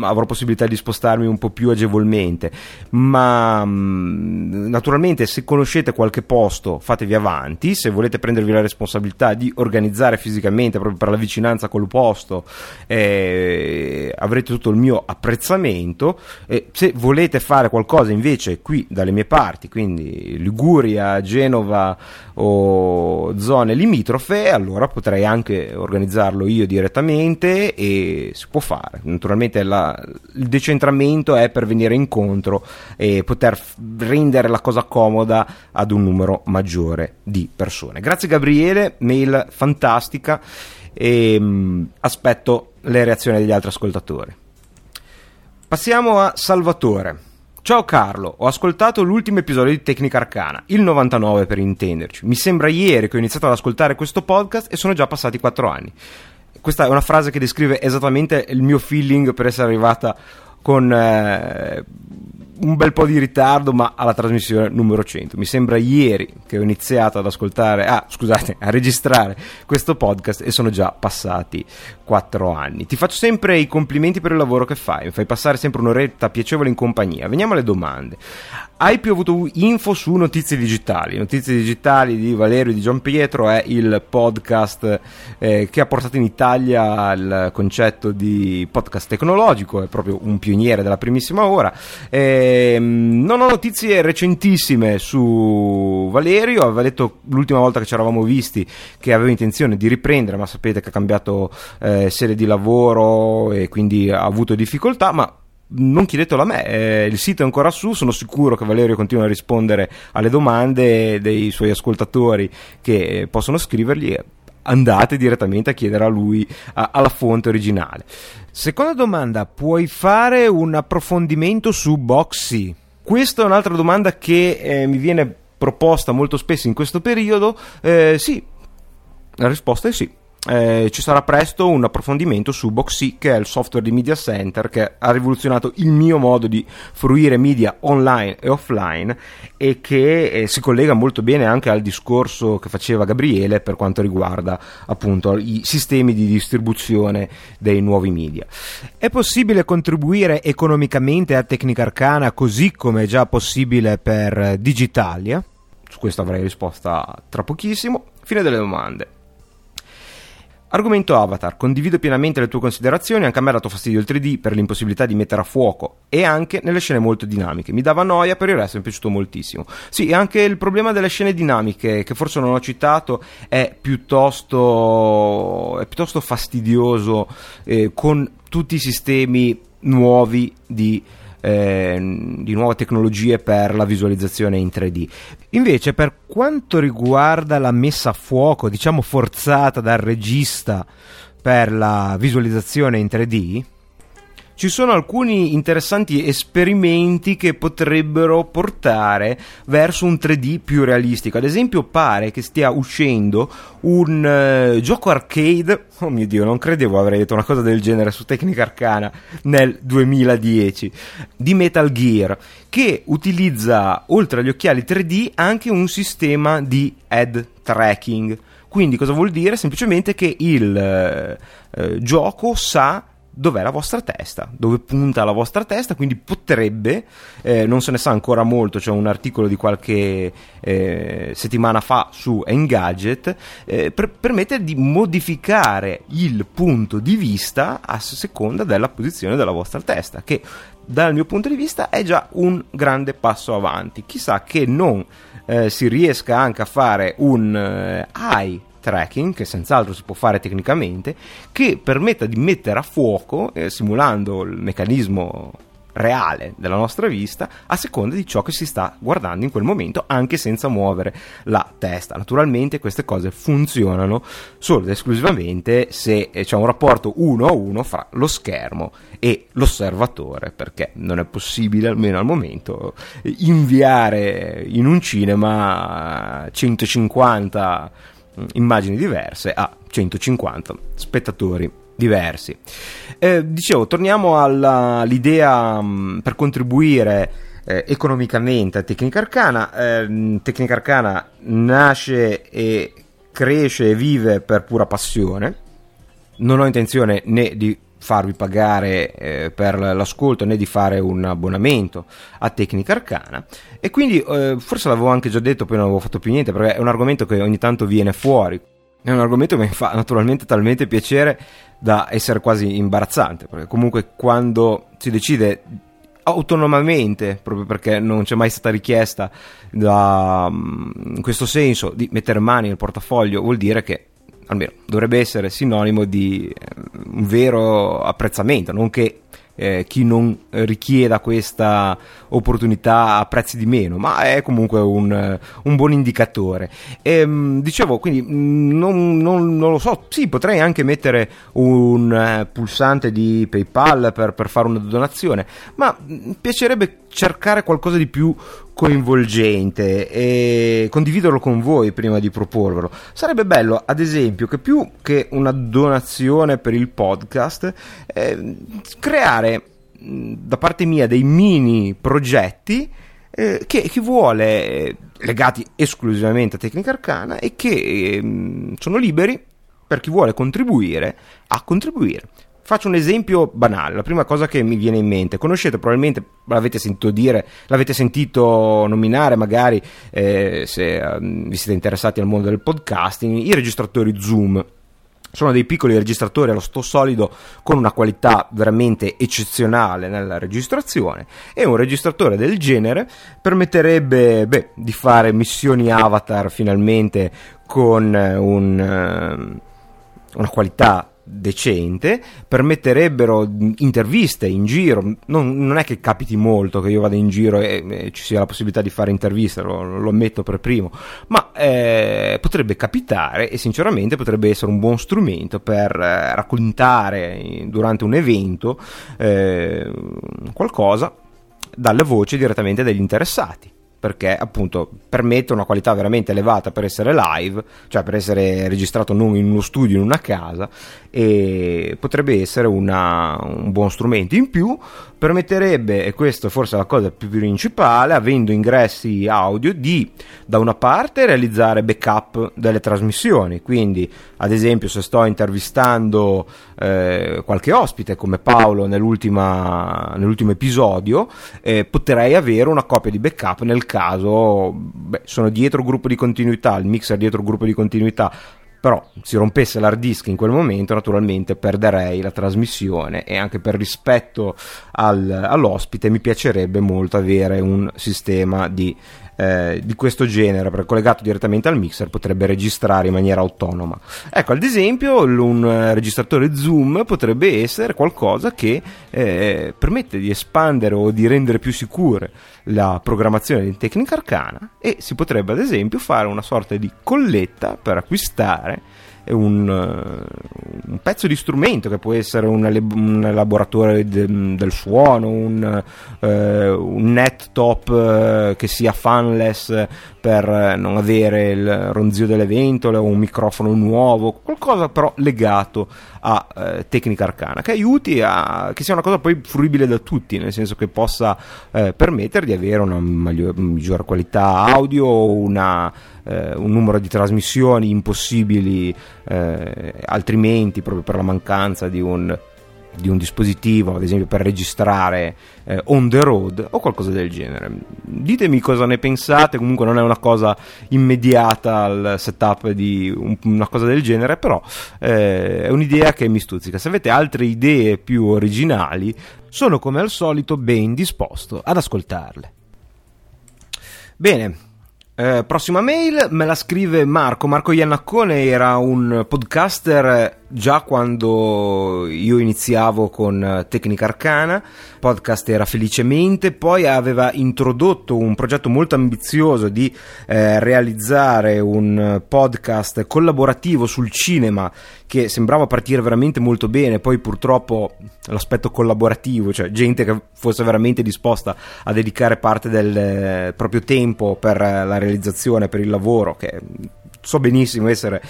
avrò possibilità di spostarmi un po' più agevolmente. Ma mm, naturalmente se conoscete qualche posto fatevi avanti. Se volete prendervi la responsabilità di organizzare fisicamente proprio per la vicinanza col posto eh, avrete tutto il mio apprezzamento. Eh, se volete fare qualcosa invece qui dalle mie parti quindi Liguria, Genova o zone limitrofe allora potrei anche organizzarlo io direttamente e si può fare. Naturalmente la il decentramento è per venire incontro e poter rendere la cosa comoda ad un numero maggiore di persone. Grazie Gabriele, mail fantastica e mh, mm, aspetto le reazioni degli altri ascoltatori. Passiamo a Salvatore. Ciao Carlo, ho ascoltato l'ultimo episodio di Tecnica Arcana, il 99 per intenderci. Mi sembra ieri che ho iniziato ad ascoltare questo podcast e sono già passati 4 anni questa è una frase che descrive esattamente il mio feeling per essere arrivata con eh, un bel po' di ritardo, ma alla trasmissione numero 100. Mi sembra ieri che ho iniziato ad ascoltare, ah, scusate, a registrare questo podcast e sono già passati 4 anni. Ti faccio sempre i complimenti per il lavoro che fai, mi fai passare sempre un'oretta piacevole in compagnia. Veniamo alle domande. Hai più avuto info su Notizie Digitali? Notizie Digitali di Valerio e di Gian Pietro è il podcast eh, che ha portato in Italia il concetto di podcast tecnologico, è proprio un pioniere della primissima ora. Eh, non ho notizie recentissime su Valerio, aveva detto l'ultima volta che ci eravamo visti che aveva intenzione di riprendere, ma sapete che ha cambiato eh, sede di lavoro e quindi ha avuto difficoltà, ma non chiedetelo a me, eh, il sito è ancora su, sono sicuro che Valerio continua a rispondere alle domande dei suoi ascoltatori che possono scrivergli. Andate direttamente a chiedere a lui a, alla fonte originale. Seconda domanda, puoi fare un approfondimento su Boxy? Questa è un'altra domanda che eh, mi viene proposta molto spesso in questo periodo. Eh, sì, la risposta è sì eh, ci sarà presto un approfondimento su Boxy, che è il software di Media Center che ha rivoluzionato il mio modo di fruire media online e offline e che eh, si collega molto bene anche al discorso che faceva Gabriele per quanto riguarda appunto i sistemi di distribuzione dei nuovi media. È possibile contribuire economicamente a Tecnica Arcana così come è già possibile per Digitalia? Su questo avrei risposta tra pochissimo. Fine delle domande. Argomento Avatar. Condivido pienamente le tue considerazioni, anche a me ha dato fastidio il 3D per l'impossibilità di mettere a fuoco e anche nelle scene molto dinamiche. Mi dava noia, per il resto mi è piaciuto moltissimo. Sì, e anche il problema delle scene dinamiche, che forse non ho citato, è piuttosto, è piuttosto fastidioso eh, con tutti i sistemi nuovi di eh, di nuove tecnologie per la visualizzazione in 3D. Invece, per quanto riguarda la messa a fuoco, diciamo forzata dal regista per la visualizzazione in 3D, ci sono alcuni interessanti esperimenti che potrebbero portare verso un 3D più realistico. Ad esempio, pare che stia uscendo un uh, gioco arcade. <laughs> Oh mio dio, non credevo avrei detto una cosa del genere su Tecnica Arcana nel 2010 di Metal Gear che utilizza oltre agli occhiali 3D anche un sistema di head tracking. Quindi cosa vuol dire? Semplicemente che il eh, gioco sa dov'è la vostra testa, dove punta la vostra testa, quindi potrebbe, eh, non se ne sa ancora molto, c'è un articolo di qualche eh, settimana fa su Engadget, eh, per, permette di modificare il punto di vista a seconda della posizione della vostra testa, che dal mio punto di vista è già un grande passo avanti. Chissà che non eh, si riesca anche a fare un eh, eye tracking, che senz'altro si può fare tecnicamente, che permetta di mettere a fuoco, eh, simulando il meccanismo reale della nostra vista a seconda di ciò che si sta guardando in quel momento anche senza muovere la testa. Naturalmente queste cose funzionano solo ed esclusivamente se c'è un rapporto uno a uno fra lo schermo e l'osservatore perché non è possibile almeno al momento inviare in un cinema 150 immagini diverse a 150 spettatori diversi. Eh, dicevo, torniamo all'idea mm, per contribuire eh, economicamente a Tecnica Arcana. Eh, Tecnica Arcana nasce e cresce e vive per pura passione. Non ho intenzione né di farvi pagare eh, per l'ascolto né di fare un abbonamento a Tecnica Arcana. E quindi eh, forse l'avevo anche già detto poi non avevo fatto più niente perché è un argomento che ogni tanto viene fuori. È un argomento che mi fa naturalmente talmente piacere da essere quasi imbarazzante perché comunque quando si decide autonomamente, proprio perché non c'è mai stata richiesta da, in questo senso di mettere mani nel portafoglio, vuol dire che almeno dovrebbe essere sinonimo di eh, un vero apprezzamento, non che eh, chi non richieda questa opportunità a prezzi di meno, ma è comunque un, un buon indicatore. E, ehm, dicevo, quindi mm, non, non, non, lo so, sì, potrei anche mettere un eh, pulsante di PayPal per, per fare una donazione, ma mi piacerebbe cercare qualcosa di più coinvolgente e condividerlo con voi prima di proporvelo. Sarebbe bello, ad esempio, che più che una donazione per il podcast, eh, creare da parte mia dei mini progetti eh, che chi vuole eh, legati esclusivamente a tecnica arcana e che eh, sono liberi per chi vuole contribuire a contribuire. Faccio un esempio banale, la prima cosa che mi viene in mente, conoscete probabilmente, l'avete sentito dire, l'avete sentito nominare magari eh, se eh, vi siete interessati al mondo del podcasting, i registratori Zoom. Sono dei piccoli registratori allo sto solido con una qualità veramente eccezionale nella registrazione e un registratore del genere permetterebbe beh, di fare missioni avatar finalmente con un, uh, una qualità decente, permetterebbero interviste in giro, non, non, è che capiti molto che io vada in giro e, e ci sia la possibilità di fare interviste, lo, lo ammetto per primo, ma eh, potrebbe capitare e sinceramente potrebbe essere un buon strumento per eh, raccontare durante un evento eh, qualcosa dalle voci direttamente degli interessati perché appunto permette una qualità veramente elevata per essere live, cioè per essere registrato non in uno studio, in una casa e potrebbe essere una, un buon strumento. In più permetterebbe, e questa è forse la cosa più principale, avendo ingressi audio, di da una parte realizzare backup delle trasmissioni, quindi ad esempio se sto intervistando eh, qualche ospite come Paolo nell'ultimo episodio, eh, potrei avere una copia di backup nel caso beh, sono dietro gruppo di continuità, il mixer dietro gruppo di continuità, però si rompesse l'hard disk in quel momento naturalmente perderei la trasmissione e anche per rispetto al, all'ospite mi piacerebbe molto avere un sistema di eh, di questo genere, collegato direttamente al mixer potrebbe registrare in maniera autonoma. Ecco, ad esempio, un eh, registratore Zoom potrebbe essere qualcosa che eh, permette di espandere o di rendere più sicure la programmazione di tecnica arcana e si potrebbe ad esempio fare una sorta di colletta per acquistare un, un, pezzo di strumento che può essere un, un elaboratore de, del suono, un, eh, un net top eh, che sia fanless per non avere il ronzio delle ventole o un microfono nuovo, qualcosa però legato a eh, tecnica arcana che aiuti a che sia una cosa poi fruibile da tutti, nel senso che possa eh, permettere di avere una maggior, migliore qualità audio, una, eh, un numero di trasmissioni impossibili eh, altrimenti proprio per la mancanza di un di un dispositivo, ad esempio per registrare eh, on the road o qualcosa del genere. Ditemi cosa ne pensate, comunque non è una cosa immediata al setup di un, una cosa del genere, però eh, è un'idea che mi stuzzica. Se avete altre idee più originali, sono come al solito ben disposto ad ascoltarle. Bene, eh, prossima mail me la scrive Marco. Marco Iannaccone era un podcaster già quando io iniziavo con Tecnica Arcana, podcast era Felicemente, poi aveva introdotto un progetto molto ambizioso di eh, realizzare un podcast collaborativo sul cinema che sembrava partire veramente molto bene, poi purtroppo l'aspetto collaborativo, cioè gente che fosse veramente disposta a dedicare parte del eh, proprio tempo per la realizzazione, per il lavoro, che so benissimo essere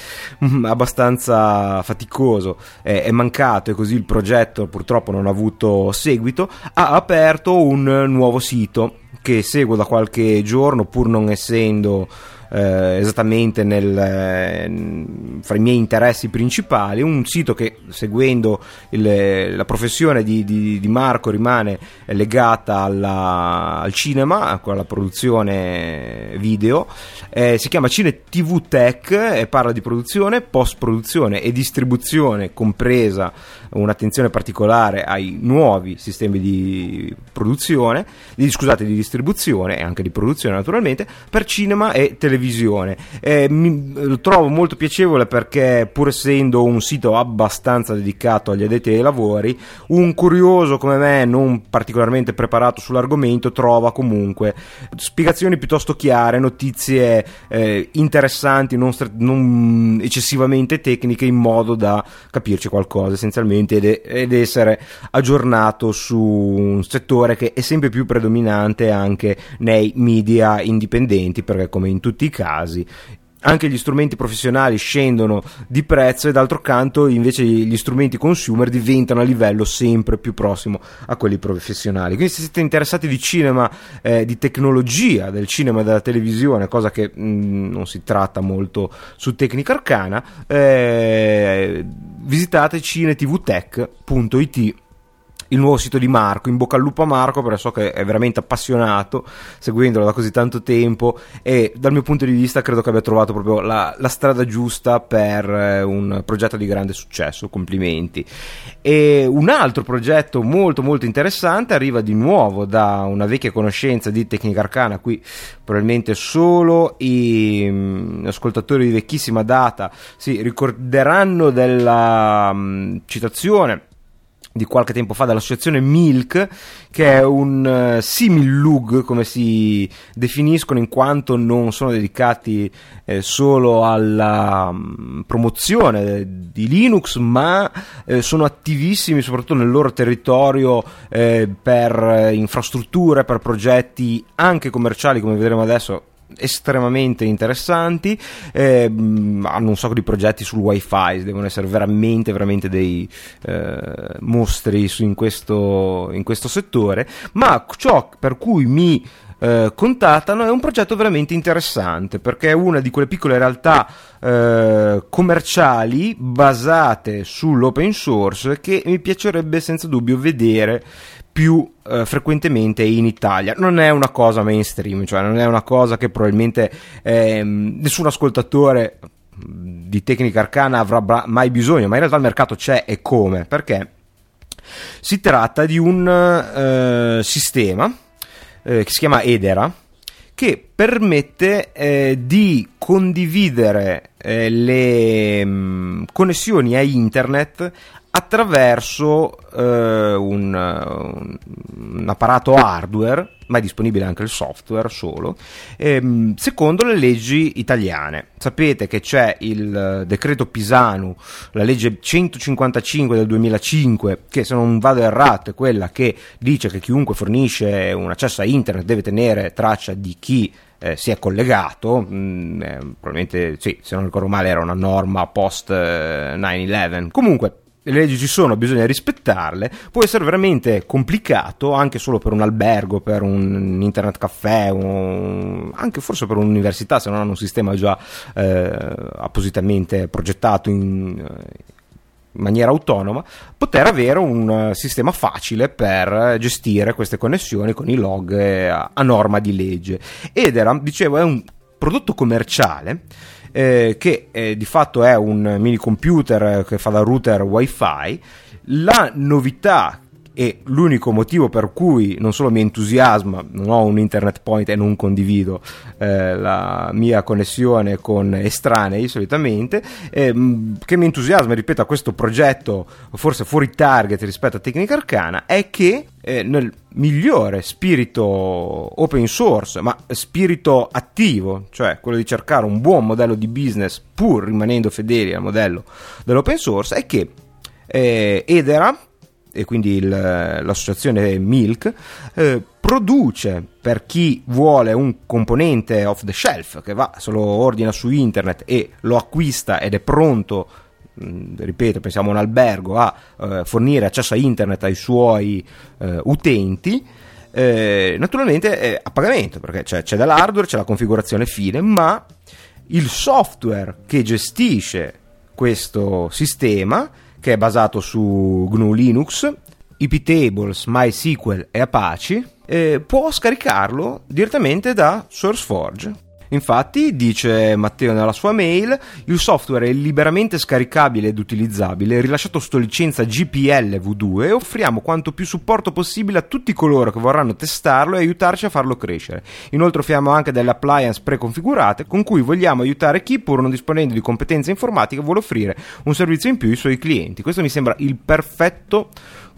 mm, abbastanza faticoso, eh, è mancato e così il progetto purtroppo non ha avuto seguito, ha aperto un nuovo sito che seguo da qualche giorno pur non essendo eh, esattamente nel, eh, fra i miei interessi principali, un sito che seguendo il, la professione di, di, di, Marco rimane legata alla, al cinema, alla produzione video, eh, si chiama Cine TV Tech e parla di produzione, post produzione e distribuzione compresa un'attenzione particolare ai nuovi sistemi di produzione, di, scusate, di distribuzione e anche di produzione naturalmente, per cinema e televisione. Eh, mi, lo trovo molto piacevole perché pur essendo un sito abbastanza dedicato agli addetti ai lavori, un curioso come me, non particolarmente preparato sull'argomento, trova comunque spiegazioni piuttosto chiare, notizie eh, interessanti, non, non eccessivamente tecniche, in modo da capirci qualcosa essenzialmente contenuti ed, ed essere aggiornato su un settore che è sempre più predominante anche nei media indipendenti perché come in tutti i casi anche gli strumenti professionali scendono di prezzo e d'altro canto invece gli strumenti consumer diventano a livello sempre più prossimo a quelli professionali. Quindi se siete interessati di cinema, eh, di tecnologia del cinema e della televisione, cosa che mh, mm, non si tratta molto su Tecnica Arcana, eh, visitate cinetvtech.it il nuovo sito di Marco. In bocca al lupo a Marco, perché so che è veramente appassionato, seguendolo da così tanto tempo e dal mio punto di vista credo che abbia trovato proprio la, la strada giusta per eh, un progetto di grande successo. Complimenti. E un altro progetto molto molto interessante arriva di nuovo da una vecchia conoscenza di Tecnica Arcana, qui probabilmente solo i um, ascoltatori di vecchissima data si ricorderanno della um, citazione di qualche tempo fa dall'associazione Milk, che è un uh, eh, simil-lug, come si definiscono, in quanto non sono dedicati eh, solo alla um, promozione di Linux, ma eh, sono attivissimi soprattutto nel loro territorio eh, per eh, infrastrutture, per progetti anche commerciali, come vedremo adesso, estremamente interessanti eh, hanno un sacco di progetti sul wifi devono essere veramente veramente dei eh, mostri su, in, questo, in questo settore ma ciò per cui mi eh, contattano è un progetto veramente interessante perché è una di quelle piccole realtà eh, commerciali basate sull'open source che mi piacerebbe senza dubbio vedere più eh, frequentemente in Italia. Non è una cosa mainstream, cioè non è una cosa che probabilmente eh, nessun ascoltatore di tecnica arcana avrà mai bisogno, ma in realtà il mercato c'è e come? Perché si tratta di un eh, sistema eh, che si chiama Edera che permette eh, di condividere eh, le mh, mm, connessioni a internet attraverso eh, un, un, apparato hardware, ma è disponibile anche il software solo, ehm, secondo le leggi italiane. Sapete che c'è il decreto Pisanu, la legge 155 del 2005, che se non vado errato è quella che dice che chiunque fornisce un accesso a internet deve tenere traccia di chi eh, si è collegato, mh, mm, eh, probabilmente sì, se non ricordo male era una norma post eh, 9-11. Comunque, le leggi ci sono, bisogna rispettarle, può essere veramente complicato anche solo per un albergo, per un internet caffè, un... anche forse per un'università se non hanno un sistema già eh, appositamente progettato in, in maniera autonoma, poter avere un sistema facile per gestire queste connessioni con i log a, a norma di legge. Ed era, dicevo, è un prodotto commerciale eh, che eh, di fatto è un mini computer che fa da router wifi. La novità e l'unico motivo per cui non solo mi entusiasma, non ho un internet point e non condivido eh, la mia connessione con estranei solitamente, eh, che mi entusiasma, ripeto, a questo progetto forse fuori target rispetto a Tecnica Arcana, è che eh, nel migliore spirito open source, ma spirito attivo, cioè quello di cercare un buon modello di business pur rimanendo fedeli al modello dell'open source, è che eh, Edera e quindi il, l'associazione Milk, eh, produce per chi vuole un componente off the shelf che va, se lo ordina su internet e lo acquista ed è pronto ripeto, pensiamo a un albergo a eh, fornire accesso a internet ai suoi eh, utenti, eh, naturalmente a pagamento perché c'è, c'è dell'hardware, c'è la configurazione fine, ma il software che gestisce questo sistema che è basato su GNU Linux, iptables, MySQL e Apache, eh, può scaricarlo direttamente da SourceForge. Infatti, dice Matteo nella sua mail, il software è liberamente scaricabile ed utilizzabile, rilasciato sotto licenza GPL V2 e offriamo quanto più supporto possibile a tutti coloro che vorranno testarlo e aiutarci a farlo crescere. Inoltre offriamo anche delle appliance preconfigurate con cui vogliamo aiutare chi, pur non disponendo di competenze informatiche, vuole offrire un servizio in più ai suoi clienti. Questo mi sembra il perfetto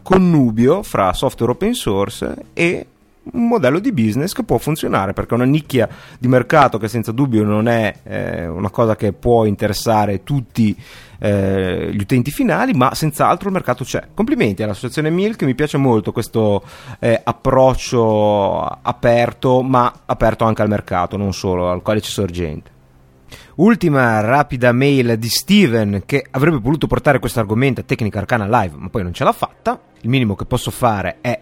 connubio fra software open source e un modello di business che può funzionare perché è una nicchia di mercato che senza dubbio non è eh, una cosa che può interessare tutti eh, gli utenti finali ma senz'altro il mercato c'è. Complimenti all'associazione Milk mi piace molto questo eh, approccio aperto ma aperto anche al mercato non solo al c'è sorgente. Ultima rapida mail di Steven che avrebbe voluto portare questo argomento a Tecnica Arcana Live, ma poi non ce l'ha fatta. Il minimo che posso fare è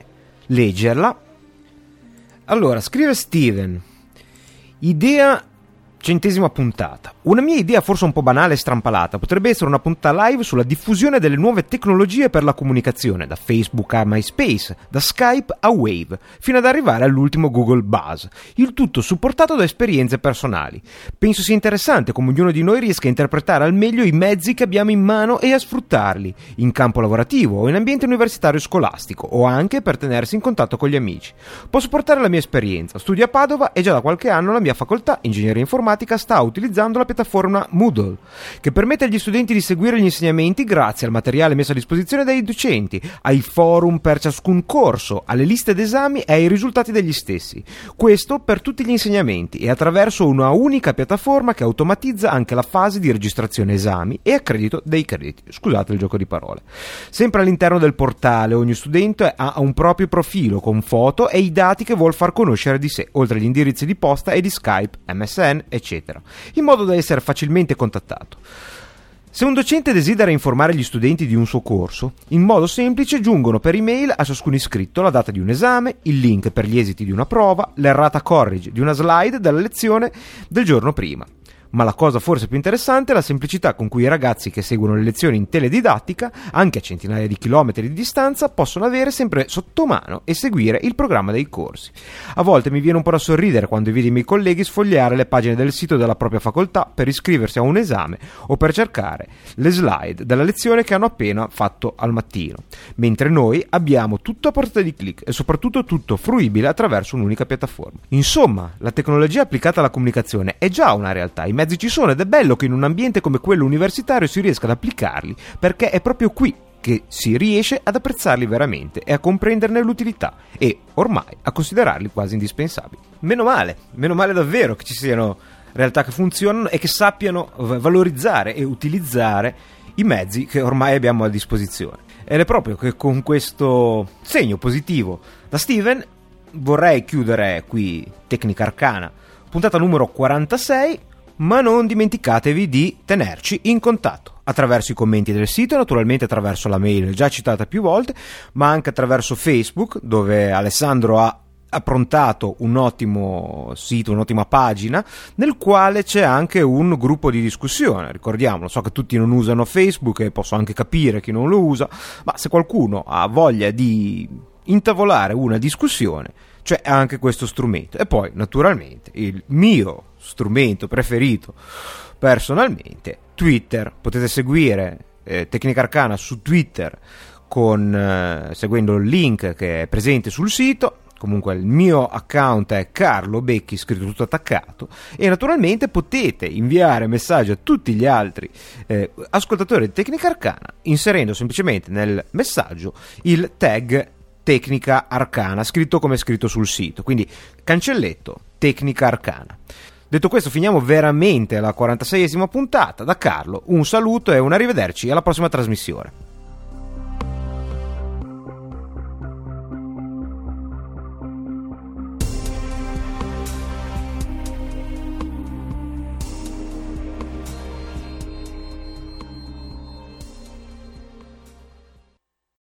leggerla allora, scrive Steven. Idea Centesima puntata. Una mia idea forse un po' banale e strampalata potrebbe essere una puntata live sulla diffusione delle nuove tecnologie per la comunicazione, da Facebook a MySpace, da Skype a Wave, fino ad arrivare all'ultimo Google Buzz, il tutto supportato da esperienze personali. Penso sia interessante come ognuno di noi riesca a interpretare al meglio i mezzi che abbiamo in mano e a sfruttarli, in campo lavorativo o in ambiente universitario scolastico, o anche per tenersi in contatto con gli amici. Posso portare la mia esperienza, studio a Padova e già da qualche anno la mia facoltà, ingegneria informatica, informatica sta utilizzando la piattaforma Moodle, che permette agli studenti di seguire gli insegnamenti grazie al materiale messo a disposizione dai docenti, ai forum per ciascun corso, alle liste d'esami e ai risultati degli stessi. Questo per tutti gli insegnamenti e attraverso una unica piattaforma che automatizza anche la fase di registrazione esami e accredito dei crediti. Scusate il gioco di parole. Sempre all'interno del portale ogni studente ha un proprio profilo con foto e i dati che vuol far conoscere di sé, oltre agli indirizzi di posta e di Skype, MSN, eccetera, in modo da essere facilmente contattato. Se un docente desidera informare gli studenti di un suo corso, in modo semplice giungono per email a ciascun iscritto la data di un esame, il link per gli esiti di una prova, l'errata corrige di una slide della lezione del giorno prima ma la cosa forse più interessante è la semplicità con cui i ragazzi che seguono le lezioni in teledidattica, anche a centinaia di chilometri di distanza, possono avere sempre sotto mano e seguire il programma dei corsi. A volte mi viene un po' da sorridere quando vedo i miei colleghi sfogliare le pagine del sito della propria facoltà per iscriversi a un esame o per cercare le slide della lezione che hanno appena fatto al mattino, mentre noi abbiamo tutto a portata di clic e soprattutto tutto fruibile attraverso un'unica piattaforma. Insomma, la tecnologia applicata alla comunicazione è già una realtà mezzi ci sono ed è bello che in un ambiente come quello universitario si riesca ad applicarli, perché è proprio qui che si riesce ad apprezzarli veramente e a comprenderne l'utilità e ormai a considerarli quasi indispensabili. Meno male, meno male davvero che ci siano realtà che funzionano e che sappiano valorizzare e utilizzare i mezzi che ormai abbiamo a disposizione. Ed è proprio che con questo segno positivo da Steven vorrei chiudere qui Tecnica Arcana, puntata numero 46, ma non dimenticatevi di tenerci in contatto attraverso i commenti del sito, naturalmente attraverso la mail già citata più volte, ma anche attraverso Facebook, dove Alessandro ha approntato un ottimo sito, un'ottima pagina nel quale c'è anche un gruppo di discussione. Ricordiamolo, so che tutti non usano Facebook e posso anche capire chi non lo usa, ma se qualcuno ha voglia di intavolare una discussione, c'è anche questo strumento. E poi, naturalmente, il mio strumento preferito personalmente, Twitter. Potete seguire eh, Tecnica Arcana su Twitter con, eh, seguendo il link che è presente sul sito. Comunque il mio account è Carlo Becchi, scritto tutto attaccato, e naturalmente potete inviare messaggi a tutti gli altri eh, ascoltatori di Tecnica Arcana inserendo semplicemente nel messaggio il tag Tecnica Arcana, scritto come scritto sul sito. Quindi cancelletto Tecnica Arcana. Detto questo, finiamo veramente la 46esima puntata. Da Carlo, un saluto e un arrivederci alla prossima trasmissione.